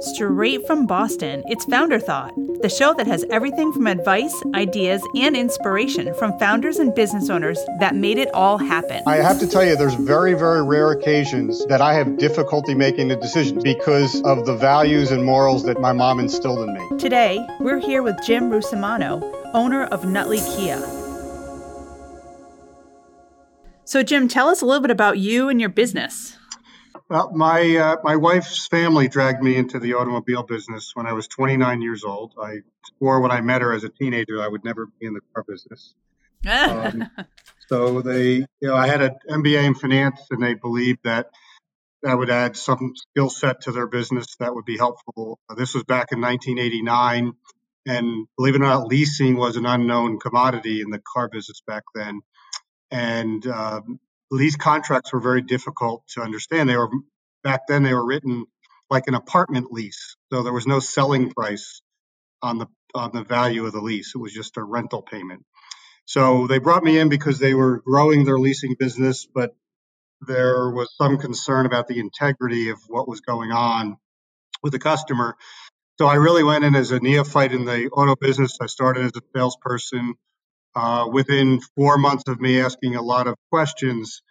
Straight from Boston, it's Founder Thought, the show that has everything from advice, ideas, and inspiration from founders and business owners that made it all happen. I have to tell you, there's very, very rare occasions that I have difficulty making a decision because of the values and morals that my mom instilled in me. Today, we're here with Jim Rusimano, owner of Nutley Kia. So, Jim, tell us a little bit about you and your business. Well, my uh, my wife's family dragged me into the automobile business when I was 29 years old. I swore when I met her as a teenager I would never be in the car business. um, so they, you know, I had an MBA in finance, and they believed that that would add some skill set to their business that would be helpful. This was back in 1989, and believe it or not, leasing was an unknown commodity in the car business back then. And um, lease contracts were very difficult to understand. They were back then they were written like an apartment lease, so there was no selling price on the on the value of the lease. It was just a rental payment. So they brought me in because they were growing their leasing business, but there was some concern about the integrity of what was going on with the customer. So I really went in as a neophyte in the auto business. I started as a salesperson. Uh, within four months of me asking a lot of questions,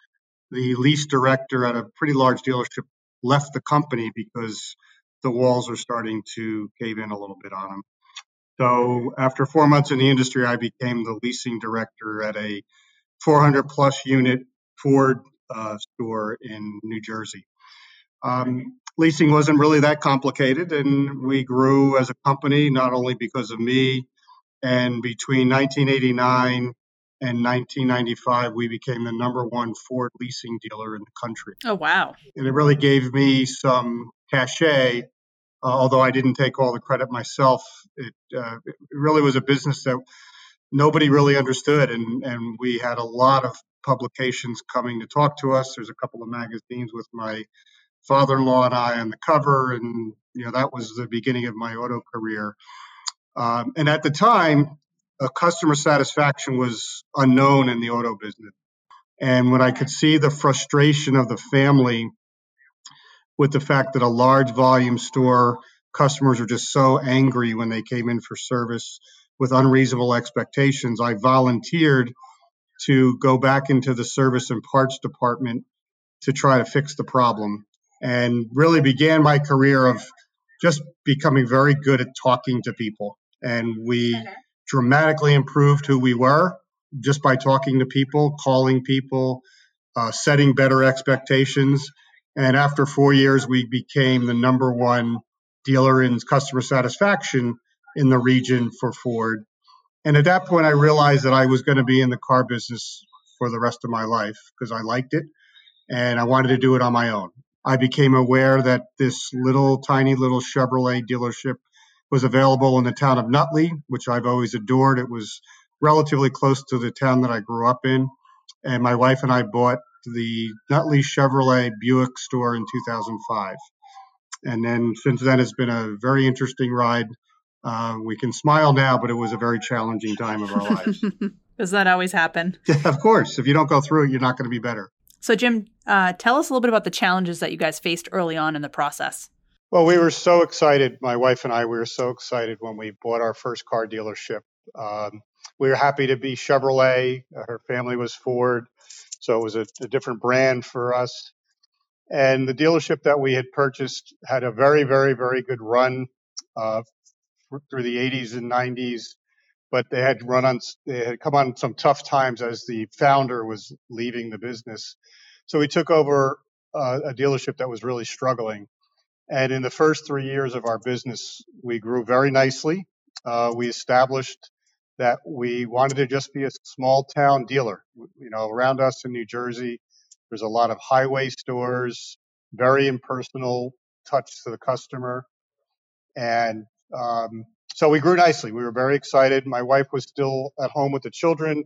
the lease director at a pretty large dealership left the company because the walls were starting to cave in a little bit on him. So after four months in the industry, I became the leasing director at a 400 plus unit Ford uh, store in New Jersey. Um, leasing wasn't really that complicated, and we grew as a company not only because of me and between 1989 and 1995, we became the number one Ford leasing dealer in the country. Oh, wow. And it really gave me some cachet, uh, although I didn't take all the credit myself. It, uh, it really was a business that nobody really understood. And, and we had a lot of publications coming to talk to us. There's a couple of magazines with my father-in-law and I on the cover. And, you know, that was the beginning of my auto career. Um, and at the time, customer satisfaction was unknown in the auto business. And when I could see the frustration of the family with the fact that a large volume store customers were just so angry when they came in for service with unreasonable expectations, I volunteered to go back into the service and parts department to try to fix the problem. And really began my career of just becoming very good at talking to people. And we dramatically improved who we were just by talking to people, calling people, uh, setting better expectations. And after four years, we became the number one dealer in customer satisfaction in the region for Ford. And at that point, I realized that I was going to be in the car business for the rest of my life because I liked it and I wanted to do it on my own. I became aware that this little tiny little Chevrolet dealership was available in the town of Nutley, which I've always adored. It was relatively close to the town that I grew up in. And my wife and I bought the Nutley Chevrolet Buick store in 2005. And then since then, it's been a very interesting ride. Uh, we can smile now, but it was a very challenging time of our lives. Does that always happen? Yeah, of course. If you don't go through it, you're not going to be better. So, Jim, uh, tell us a little bit about the challenges that you guys faced early on in the process. Well, we were so excited. My wife and I, we were so excited when we bought our first car dealership. Um, we were happy to be Chevrolet. Her family was Ford. So it was a, a different brand for us. And the dealership that we had purchased had a very, very, very good run uh, through the 80s and 90s. But they had run on, they had come on some tough times as the founder was leaving the business. So we took over uh, a dealership that was really struggling. And in the first three years of our business, we grew very nicely. Uh, we established that we wanted to just be a small town dealer. You know, around us in New Jersey, there's a lot of highway stores, very impersonal touch to the customer. And um, so we grew nicely. We were very excited. My wife was still at home with the children,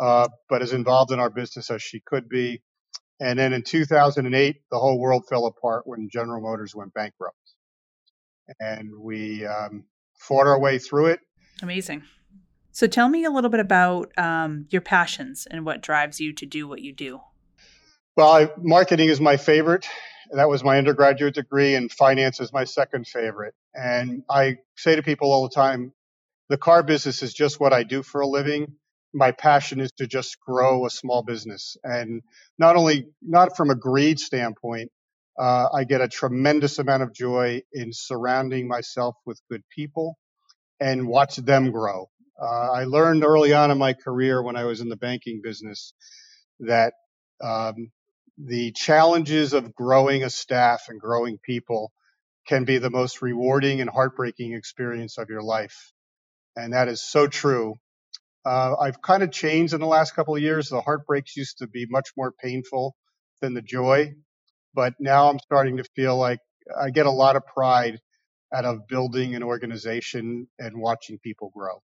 uh, but as involved in our business as she could be. And then in 2008, the whole world fell apart when General Motors went bankrupt. And we um, fought our way through it. Amazing. So tell me a little bit about um, your passions and what drives you to do what you do. Well, I, marketing is my favorite. That was my undergraduate degree, and finance is my second favorite. And I say to people all the time, the car business is just what I do for a living. My passion is to just grow a small business, and not only not from a greed standpoint. Uh, I get a tremendous amount of joy in surrounding myself with good people and watch them grow. Uh, I learned early on in my career when I was in the banking business that um, the challenges of growing a staff and growing people can be the most rewarding and heartbreaking experience of your life. And that is so true. Uh, I've kind of changed in the last couple of years. The heartbreaks used to be much more painful than the joy, but now I'm starting to feel like I get a lot of pride out of building an organization and watching people grow.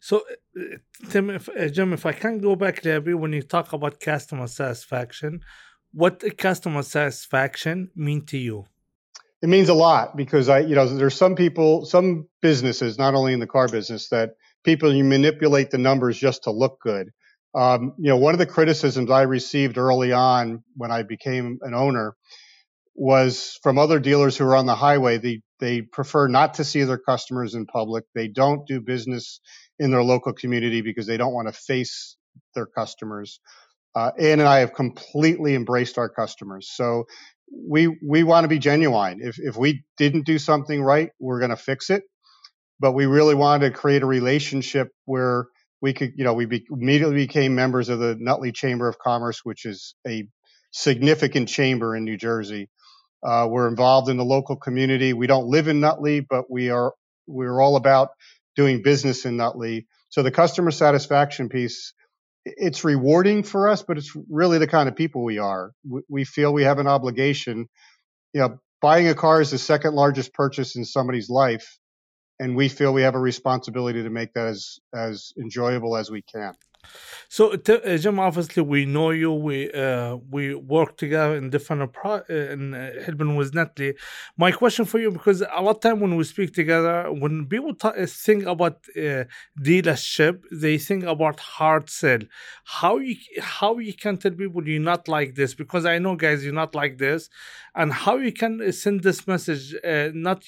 So, uh, Tim, if, uh, Jim, if I can go back there, when you talk about customer satisfaction, what customer satisfaction mean to you? It means a lot because I, you know, there's some people, some businesses, not only in the car business, that people you manipulate the numbers just to look good. Um, you know, one of the criticisms I received early on when I became an owner was from other dealers who are on the highway. They they prefer not to see their customers in public. They don't do business in their local community because they don't want to face their customers. Uh, Ann and I have completely embraced our customers. So we we want to be genuine. If if we didn't do something right, we're going to fix it. But we really wanted to create a relationship where we could, you know, we be, immediately became members of the Nutley Chamber of Commerce, which is a significant chamber in New Jersey. Uh, we're involved in the local community. We don't live in Nutley, but we are we're all about doing business in Nutley. So the customer satisfaction piece, it's rewarding for us, but it's really the kind of people we are. We feel we have an obligation. You know, buying a car is the second largest purchase in somebody's life, and we feel we have a responsibility to make that as as enjoyable as we can. So, uh, Jim, obviously we know you. We uh, we work together in different pro- uh, in uh, helping with Nutley. My question for you, because a lot of time when we speak together, when people t- uh, think about uh, dealership, they think about hard sell. How you how you can tell people you're not like this? Because I know, guys, you're not like this, and how you can send this message. Uh, not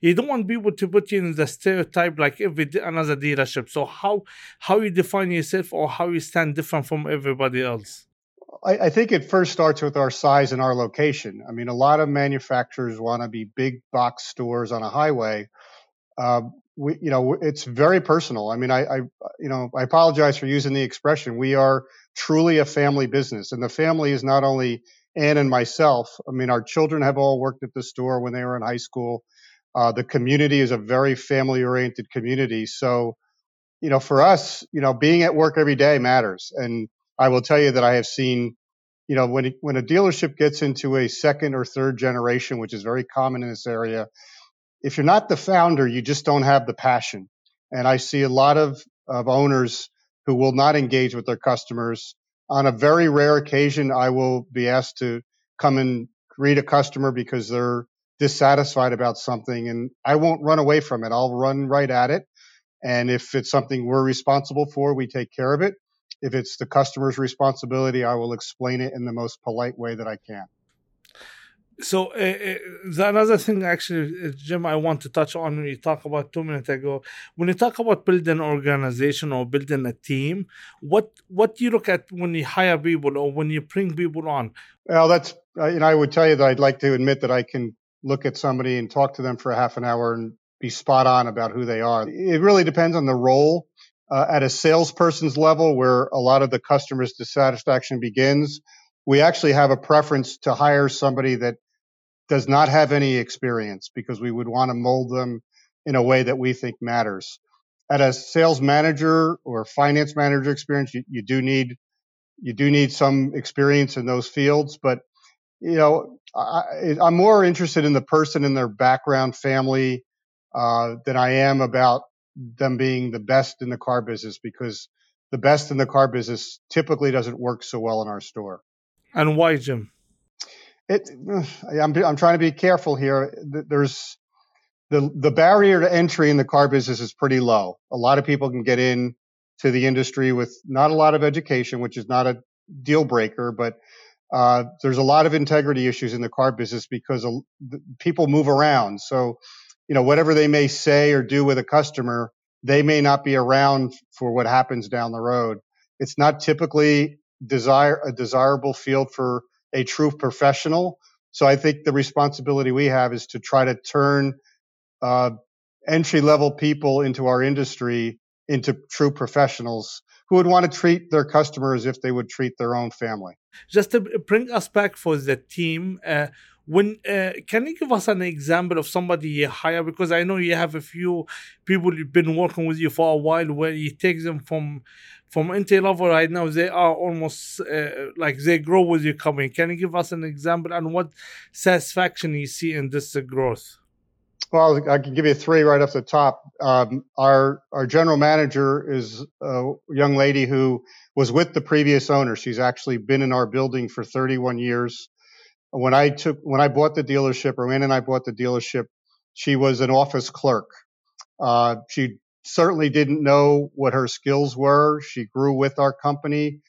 you don't want people to put you in the stereotype like every another dealership. So how how you define yourself or how you stand different from everybody else? I, I, think it first starts with our size and our location. I mean, a lot of manufacturers want to be big box stores on a highway. Uh, we, you know, it's very personal. I mean, I, I, you know, I apologize for using the expression. We are truly a family business, and the family is not only Ann and myself. I mean, our children have all worked at the store when they were in high school. Uh, the community is a very family oriented community. So, you know, for us, you know, being at work every day matters. And I will tell you that I have seen, you know, when when a dealership gets into a second or third generation, which is very common in this area, if you're not the founder, you just don't have the passion. And I see a lot of, of owners who will not engage with their customers. On a very rare occasion, I will be asked to come and greet a customer because they're dissatisfied about something and I won't run away from it. I'll run right at it and if it's something we're responsible for, we take care of it. If it's the customer's responsibility, I will explain it in the most polite way that I can. So uh, uh, another thing, actually, uh, Jim, I want to touch on when you talk about two minutes ago. When you talk about building an organization or building a team, what what do you look at when you hire people or when you bring people on? Well, that's uh, you know, I would tell you that I'd like to admit that I can look at somebody and talk to them for a half an hour and be spot on about who they are. It really depends on the role. Uh, at a salesperson's level, where a lot of the customer's dissatisfaction begins, we actually have a preference to hire somebody that does not have any experience because we would want to mold them in a way that we think matters. At a sales manager or finance manager experience, you, you do need you do need some experience in those fields, but you know, I, am more interested in the person and their background, family, uh, than I am about them being the best in the car business because the best in the car business typically doesn't work so well in our store. And why, Jim? It, I'm, I'm trying to be careful here. There's the, the barrier to entry in the car business is pretty low. A lot of people can get in to the industry with not a lot of education, which is not a deal breaker, but uh, there's a lot of integrity issues in the car business because people move around. So, you know, whatever they may say or do with a customer, they may not be around for what happens down the road. It's not typically desire a desirable field for a true professional. So I think the responsibility we have is to try to turn uh, entry level people into our industry into true professionals who would want to treat their customers if they would treat their own family. Just to bring us back for the team, uh, when uh, can you give us an example of somebody you hire? Because I know you have a few people you've been working with you for a while, where you take them from from entry level right now. They are almost uh, like they grow with your company. Can you give us an example and what satisfaction you see in this growth? Well, I can give you three right off the top. Um, our our general manager is a young lady who was with the previous owner. She's actually been in our building for 31 years. When I took when I bought the dealership, when and I bought the dealership, she was an office clerk. Uh, she certainly didn't know what her skills were. She grew with our company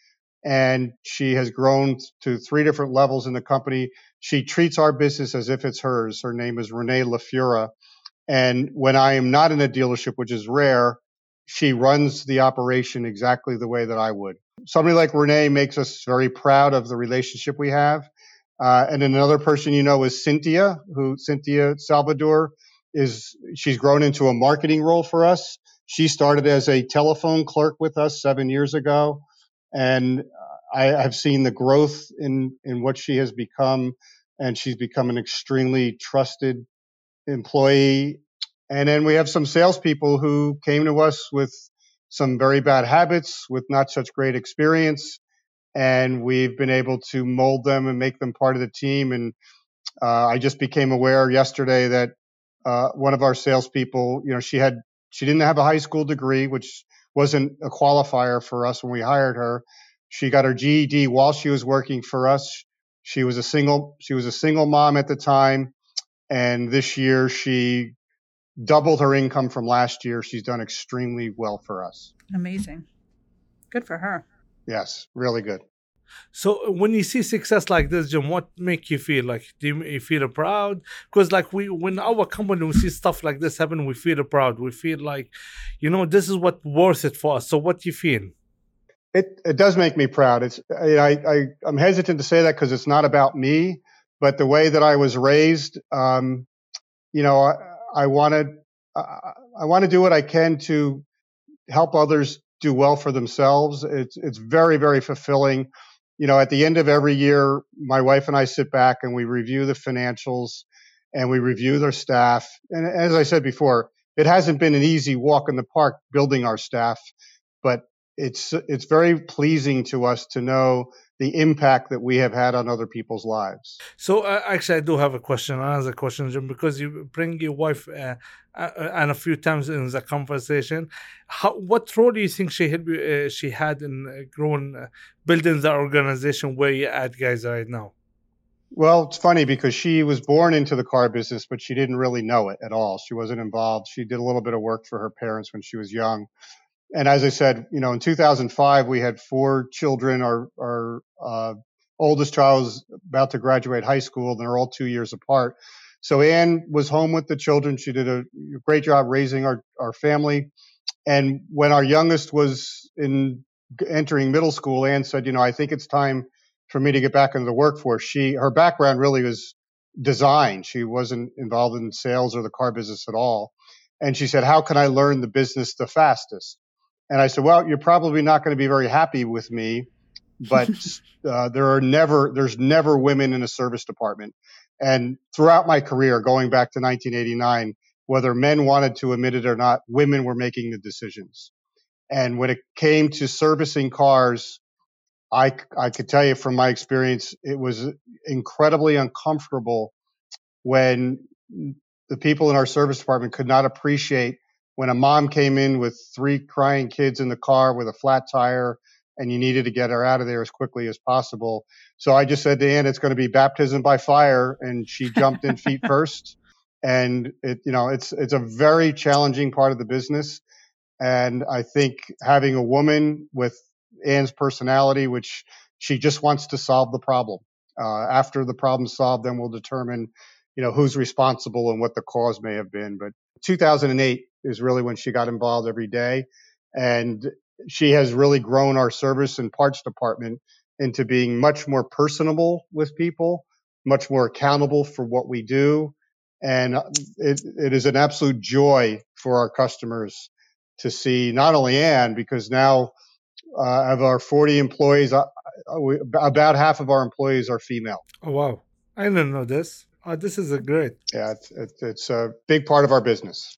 and she has grown to three different levels in the company. She treats our business as if it's hers. Her name is Renee LaFura. And when I am not in a dealership, which is rare, she runs the operation exactly the way that I would. Somebody like Renee makes us very proud of the relationship we have. Uh, and another person you know is Cynthia, who Cynthia Salvador is, she's grown into a marketing role for us. She started as a telephone clerk with us seven years ago and I have seen the growth in in what she has become, and she's become an extremely trusted employee. And then we have some salespeople who came to us with some very bad habits, with not such great experience, and we've been able to mold them and make them part of the team. And uh, I just became aware yesterday that uh, one of our salespeople, you know, she had she didn't have a high school degree, which wasn't a qualifier for us when we hired her. She got her GED while she was working for us. She was a single she was a single mom at the time, and this year she doubled her income from last year. She's done extremely well for us. Amazing. Good for her. Yes, really good. So when you see success like this, Jim, what make you feel like? Do you feel proud? Because like we, when our company we see stuff like this happen, we feel proud. We feel like, you know, this is what worth it for us. So what do you feel? It it does make me proud. It's I I I'm hesitant to say that because it's not about me, but the way that I was raised, um, you know, I, I wanted I, I want to do what I can to help others do well for themselves. It's it's very very fulfilling you know, at the end of every year, my wife and I sit back and we review the financials and we review their staff. And as I said before, it hasn't been an easy walk in the park building our staff, but it's it's very pleasing to us to know the impact that we have had on other people's lives. So, uh, actually, I do have a question, another question, Jim, because you bring your wife uh, uh, and a few times in the conversation. How, what role do you think she had uh, she had in uh, growing, uh, building the organization where you at, guys, right now? Well, it's funny because she was born into the car business, but she didn't really know it at all. She wasn't involved. She did a little bit of work for her parents when she was young and as I said, you know, in 2005 we had four children. Our our uh, oldest child was about to graduate high school, and they're all two years apart. So Anne was home with the children. She did a great job raising our our family. And when our youngest was in entering middle school, Anne said, "You know, I think it's time for me to get back into the workforce." She her background really was design. She wasn't involved in sales or the car business at all. And she said, "How can I learn the business the fastest?" And I said, well, you're probably not going to be very happy with me, but uh, there are never, there's never women in a service department. And throughout my career, going back to 1989, whether men wanted to admit it or not, women were making the decisions. And when it came to servicing cars, I, I could tell you from my experience, it was incredibly uncomfortable when the people in our service department could not appreciate when a mom came in with three crying kids in the car with a flat tire and you needed to get her out of there as quickly as possible. So I just said to Ann, it's going to be baptism by fire. And she jumped in feet first. And it, you know, it's, it's a very challenging part of the business. And I think having a woman with Ann's personality, which she just wants to solve the problem. Uh, after the problem's solved, then we'll determine, you know, who's responsible and what the cause may have been. But 2008 is really when she got involved every day. And she has really grown our service and parts department into being much more personable with people, much more accountable for what we do. And it, it is an absolute joy for our customers to see not only Anne, because now uh, of our 40 employees, uh, we, about half of our employees are female. Oh, wow. I didn't know this. Oh, this is a great. Yeah, it's, it's a big part of our business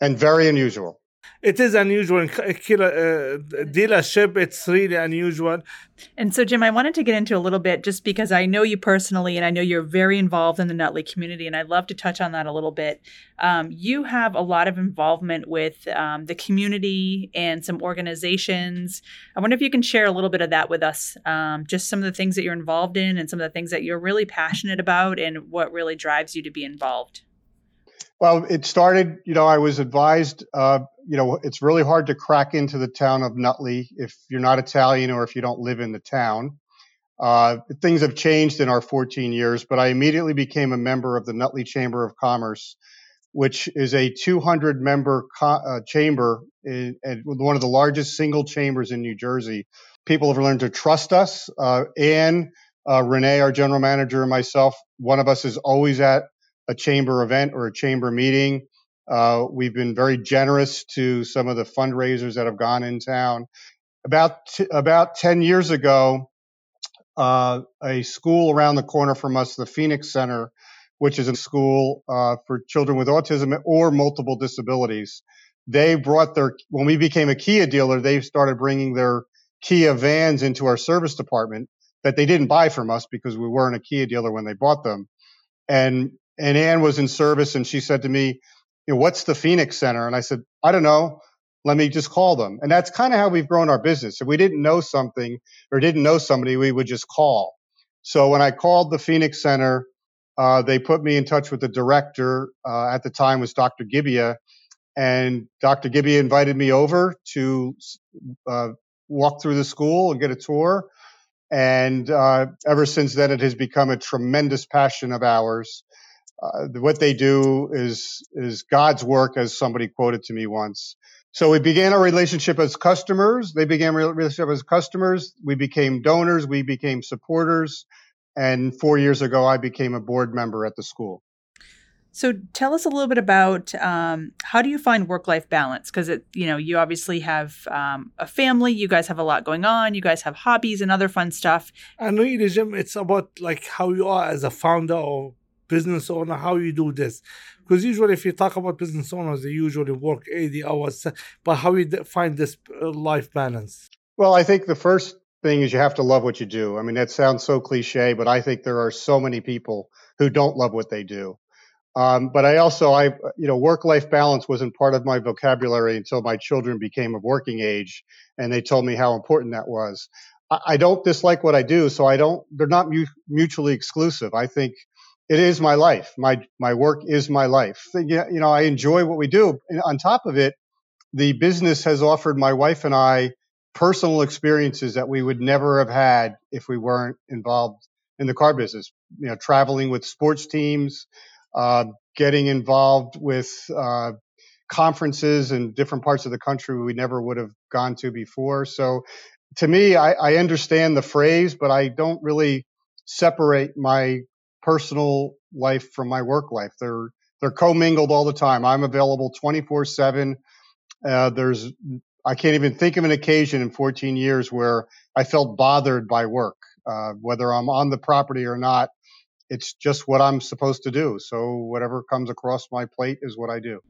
and very unusual. It is unusual in uh, dealership it's really unusual. And so jim i wanted to get into a little bit just because i know you personally and i know you're very involved in the nutley community and i'd love to touch on that a little bit. Um, you have a lot of involvement with um, the community and some organizations. I wonder if you can share a little bit of that with us um, just some of the things that you're involved in and some of the things that you're really passionate about and what really drives you to be involved well, it started, you know, I was advised, uh, you know, it's really hard to crack into the town of Nutley if you're not Italian or if you don't live in the town. Uh, things have changed in our 14 years, but I immediately became a member of the Nutley Chamber of Commerce, which is a 200 member co- uh, chamber and one of the largest single chambers in New Jersey. People have learned to trust us. Uh, Anne, uh, Renee, our general manager, and myself, one of us is always at a chamber event or a chamber meeting. Uh, we've been very generous to some of the fundraisers that have gone in town. About t- about ten years ago, uh, a school around the corner from us, the Phoenix Center, which is a school uh, for children with autism or multiple disabilities, they brought their when we became a Kia dealer, they started bringing their Kia vans into our service department that they didn't buy from us because we weren't a Kia dealer when they bought them. And and Anne was in service and she said to me, you know, what's the Phoenix Center? And I said, I don't know. Let me just call them. And that's kind of how we've grown our business. If we didn't know something or didn't know somebody, we would just call. So when I called the Phoenix Center, uh, they put me in touch with the director. Uh, at the time was Dr. Gibbia, and Dr. Gibbia invited me over to uh, walk through the school and get a tour. And uh, ever since then, it has become a tremendous passion of ours uh, what they do is is God's work, as somebody quoted to me once. So we began our relationship as customers. They began a relationship as customers. We became donors. We became supporters. And four years ago, I became a board member at the school. So tell us a little bit about um, how do you find work life balance? Because it, you know, you obviously have um, a family. You guys have a lot going on. You guys have hobbies and other fun stuff. And really, Jim, it's about like how you are as a founder or business owner how you do this because usually if you talk about business owners they usually work 80 hours but how you find this uh, life balance well i think the first thing is you have to love what you do i mean that sounds so cliche but i think there are so many people who don't love what they do um, but i also i you know work life balance wasn't part of my vocabulary until my children became of working age and they told me how important that was I, don't dislike what I do, so I don't. They're not mutually exclusive. I think it is my life. My my work is my life. You know, I enjoy what we do. And on top of it, the business has offered my wife and I personal experiences that we would never have had if we weren't involved in the car business. You know, traveling with sports teams, uh, getting involved with uh, conferences in different parts of the country we never would have gone to before. So, to me, I, I understand the phrase, but I don't really separate my personal life from my work life. They're they're commingled all the time. I'm available 24 seven. Uh, there's I can't even think of an occasion in 14 years where I felt bothered by work, uh, whether I'm on the property or not. It's just what I'm supposed to do. So whatever comes across my plate is what I do.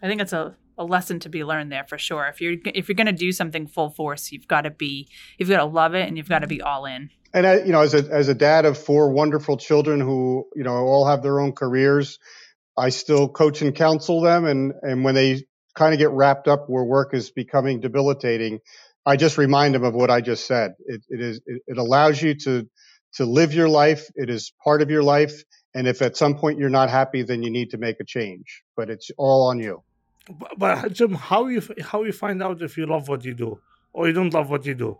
I think it's a, a lesson to be learned there for sure. If you're if you're going to do something full force, you've got to be you've got to love it and you've got to be all in and I, you know, as a as a dad of four wonderful children who you know all have their own careers, I still coach and counsel them, and and when they kind of get wrapped up where work is becoming debilitating, I just remind them of what I just said. It, it is it, it allows you to to live your life. It is part of your life, and if at some point you're not happy, then you need to make a change. But it's all on you. But, but Jim, how you how you find out if you love what you do or you don't love what you do?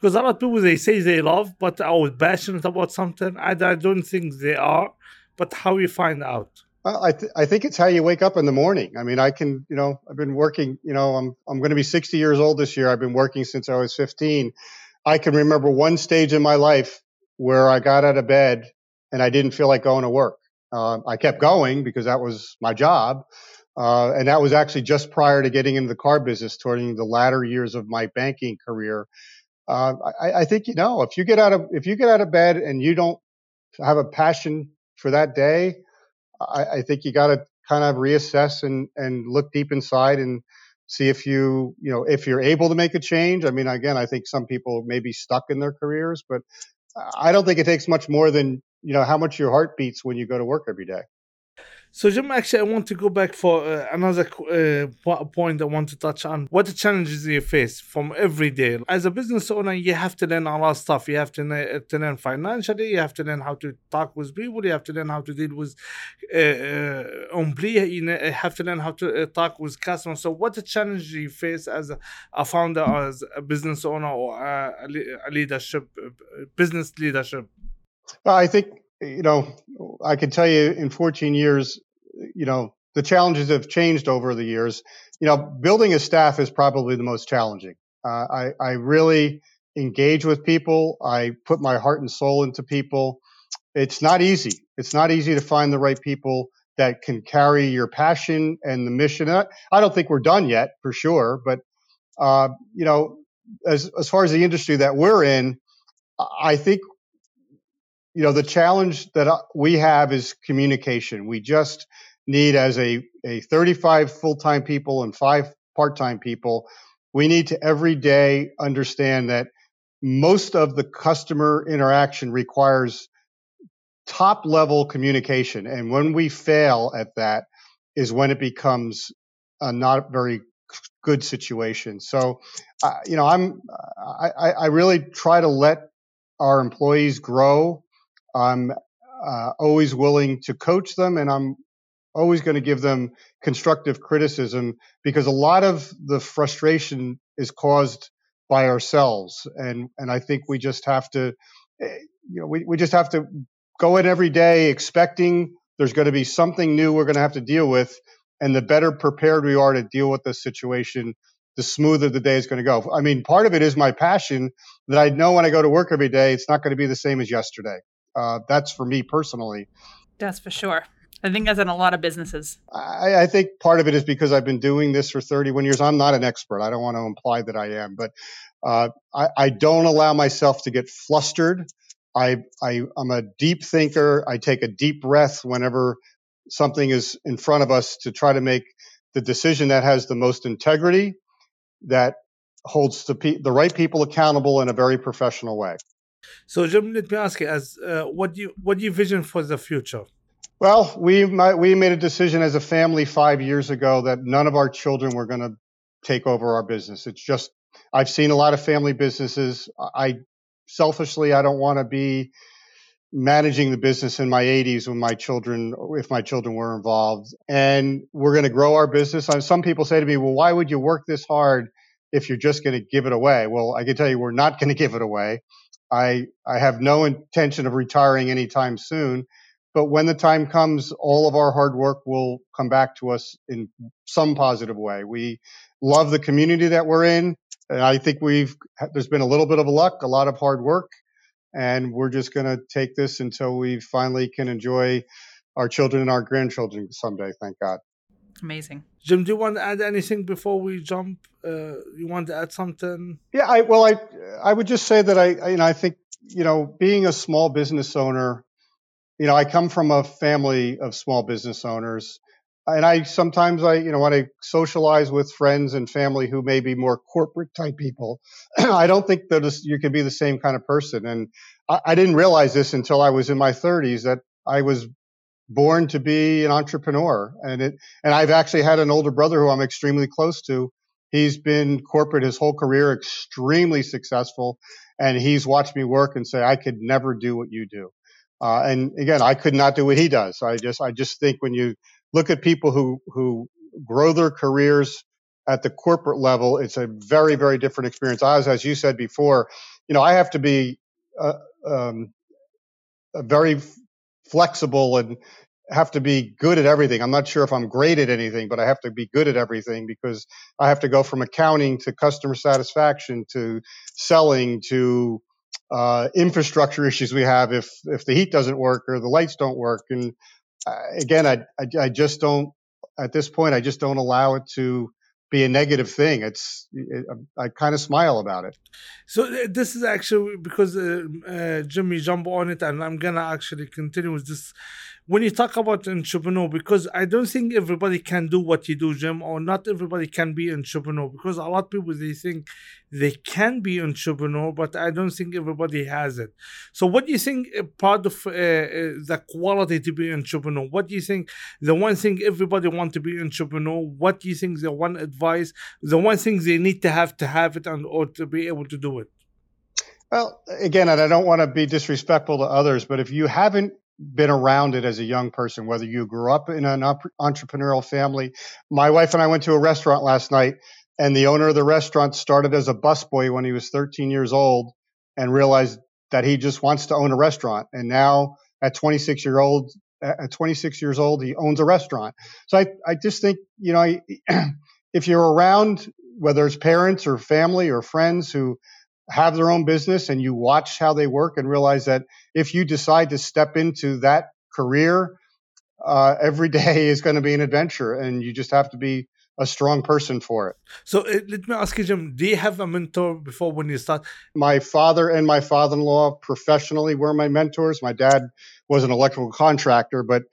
Because a lot of people they say they love, but are passionate about something. I, I don't think they are. But how you find out? I, th- I think it's how you wake up in the morning. I mean, I can, you know, I've been working, you know, I'm, I'm going to be 60 years old this year. I've been working since I was 15. I can remember one stage in my life where I got out of bed and I didn't feel like going to work. Uh, I kept going because that was my job. Uh, and that was actually just prior to getting into the car business, during the latter years of my banking career. Uh, I, I think you know if you get out of if you get out of bed and you don't have a passion for that day, I, I think you got to kind of reassess and and look deep inside and see if you you know if you're able to make a change. I mean, again, I think some people may be stuck in their careers, but I don't think it takes much more than you know how much your heart beats when you go to work every day. So, Jim, actually, I want to go back for uh, another uh, point I want to touch on. What the challenges you face from every day? As a business owner, you have to learn a lot of stuff. You have to, learn, to learn financially, you have to learn how to talk with people, you have to learn how to deal with uh, uh, employee, you have to learn how to uh, talk with customers. So, what the challenge you face as a, founder, as a business owner, or a, a leadership, uh, business leadership? I think you know, I can tell you in 14 years, you know, the challenges have changed over the years. You know, building a staff is probably the most challenging. Uh, I, I really engage with people. I put my heart and soul into people. It's not easy. It's not easy to find the right people that can carry your passion and the mission. I don't think we're done yet, for sure. But uh, you know, as as far as the industry that we're in, I think you know, the challenge that uh, we have is communication. We just need, as a, a 35 full time people and five part time people, we need to every day understand that most of the customer interaction requires top level communication. And when we fail at that, is when it becomes a not very good situation. So, uh, you know, I'm I, I really try to let our employees grow I'm uh, always willing to coach them and I'm always going to give them constructive criticism because a lot of the frustration is caused by ourselves. And, and I think we just have to, eh, you know, we, we just have to go in every day expecting there's going to be something new we're going to have to deal with. And the better prepared we are to deal with this situation, the smoother the day is going to go. I mean, part of it is my passion that I know when I go to work every day, it's not going to be the same as yesterday. Uh, that's for me personally. That's for sure. I think that's in a lot of businesses. I, I, think part of it is because I've been doing this for 31 years. I'm not an expert. I don't want to imply that I am, but uh, I, I, don't allow myself to get flustered. I, I, I'm a deep thinker. I take a deep breath whenever something is in front of us to try to make the decision that has the most integrity, that holds the, pe- the right people accountable in a very professional way. So, Jim, let me ask you: As uh, what do you what do you vision for the future? Well, we we made a decision as a family five years ago that none of our children were going to take over our business. It's just I've seen a lot of family businesses. I selfishly I don't want to be managing the business in my 80s when my children if my children were involved and we're going to grow our business some people say to me well why would you work this hard if you're just going to give it away well i can tell you we're not going to give it away I, I have no intention of retiring anytime soon. But when the time comes, all of our hard work will come back to us in some positive way. We love the community that we're in. And I think we've, there's been a little bit of luck, a lot of hard work, and we're just going to take this until we finally can enjoy our children and our grandchildren someday. Thank God. Amazing. Jim, do you want to add anything before we jump? Uh, you want to add something? Yeah, I well, I I would just say that I, I you know I think you know being a small business owner, you know I come from a family of small business owners, and I sometimes I you know when I socialize with friends and family who may be more corporate type people, I don't think that you can be the same kind of person. And I, I didn't realize this until I was in my 30s that I was born to be an entrepreneur. And it, and I've actually had an older brother who I'm extremely close to. He's been corporate his whole career, extremely successful. And he's watched me work and say, I could never do what you do. Uh, and again, I could not do what he does. I just, I just think when you look at people who, who grow their careers at the corporate level, it's a very, very different experience. As, as you said before, you know, I have to be uh, um, very flexible and have to be good at everything. I'm not sure if I'm great at anything, but I have to be good at everything because I have to go from accounting to customer satisfaction to selling to uh, infrastructure issues we have if if the heat doesn't work or the lights don't work. And uh, again, I, I I just don't at this point I just don't allow it to be a negative thing. It's it, I kind of smile about it. So uh, this is actually because uh, uh, Jimmy jump on it, and I'm gonna actually continue with this when you talk about entrepreneur, because I don't think everybody can do what you do, Jim, or not everybody can be entrepreneur. Because a lot of people they think they can be entrepreneur, but I don't think everybody has it. So, what do you think part of uh, uh, the quality to be entrepreneur? What do you think the one thing everybody want to be entrepreneur? What do you think the one advice, the one thing they need to have to have it and or to be able to do it? Well, again, and I don't want to be disrespectful to others, but if you haven't been around it as a young person, whether you grew up in an entrepreneurial family. My wife and I went to a restaurant last night, and the owner of the restaurant started as a busboy when he was 13 years old and realized that he just wants to own a restaurant. And now at 26 year old, at 26 years old, he owns a restaurant. So I, I just think, you know, if you're around, whether it's parents or family or friends who have their own business and you watch how they work and realize that if you decide to step into that career, uh, every day is going to be an adventure and you just have to be a strong person for it. So uh, let me ask you, Jim, do you have a mentor before when you start? My father and my father-in-law professionally were my mentors. My dad was an electrical contractor, but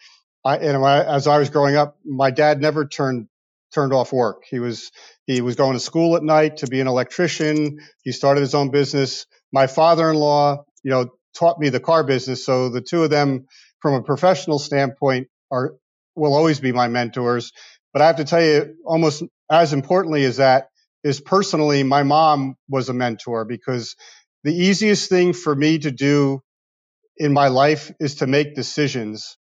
I, and as I was growing up, my dad never turned turned off work. He was he was going to school at night to be an electrician. He started his own business. My father-in-law, you know, taught me the car business. So the two of them, from a professional standpoint, are will always be my mentors. But I have to tell you, almost as importantly as that is personally, my mom was a mentor because the easiest thing for me to do in my life is to make decisions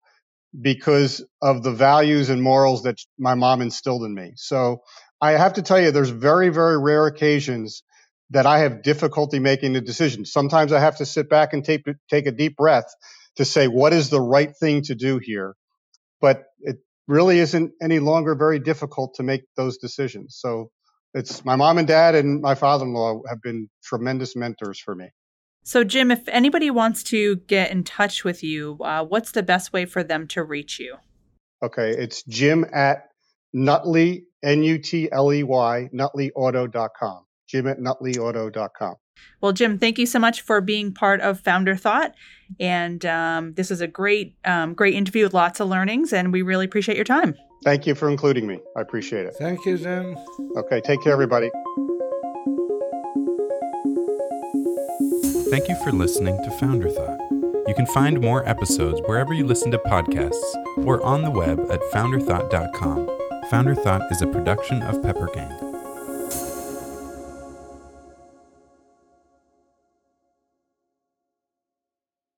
because of the values and morals that my mom instilled in me. So I have to tell you, there's very, very rare occasions that I have difficulty making a decision. Sometimes I have to sit back and take, take a deep breath to say, what is the right thing to do here? But it really isn't any longer very difficult to make those decisions. So it's my mom and dad and my father in law have been tremendous mentors for me. So, Jim, if anybody wants to get in touch with you, uh, what's the best way for them to reach you? Okay, it's Jim at Nutley, N U T L E Y, nutleyauto.com. Jim at nutleyauto.com. Well, Jim, thank you so much for being part of Founder Thought. And um, this is a great, um, great interview with lots of learnings, and we really appreciate your time. Thank you for including me. I appreciate it. Thank you, Jim. Okay, take care, everybody. Thank you for listening to Founder Thought. You can find more episodes wherever you listen to podcasts or on the web at founderthought.com. Founder Thought is a production of Pepper Gang.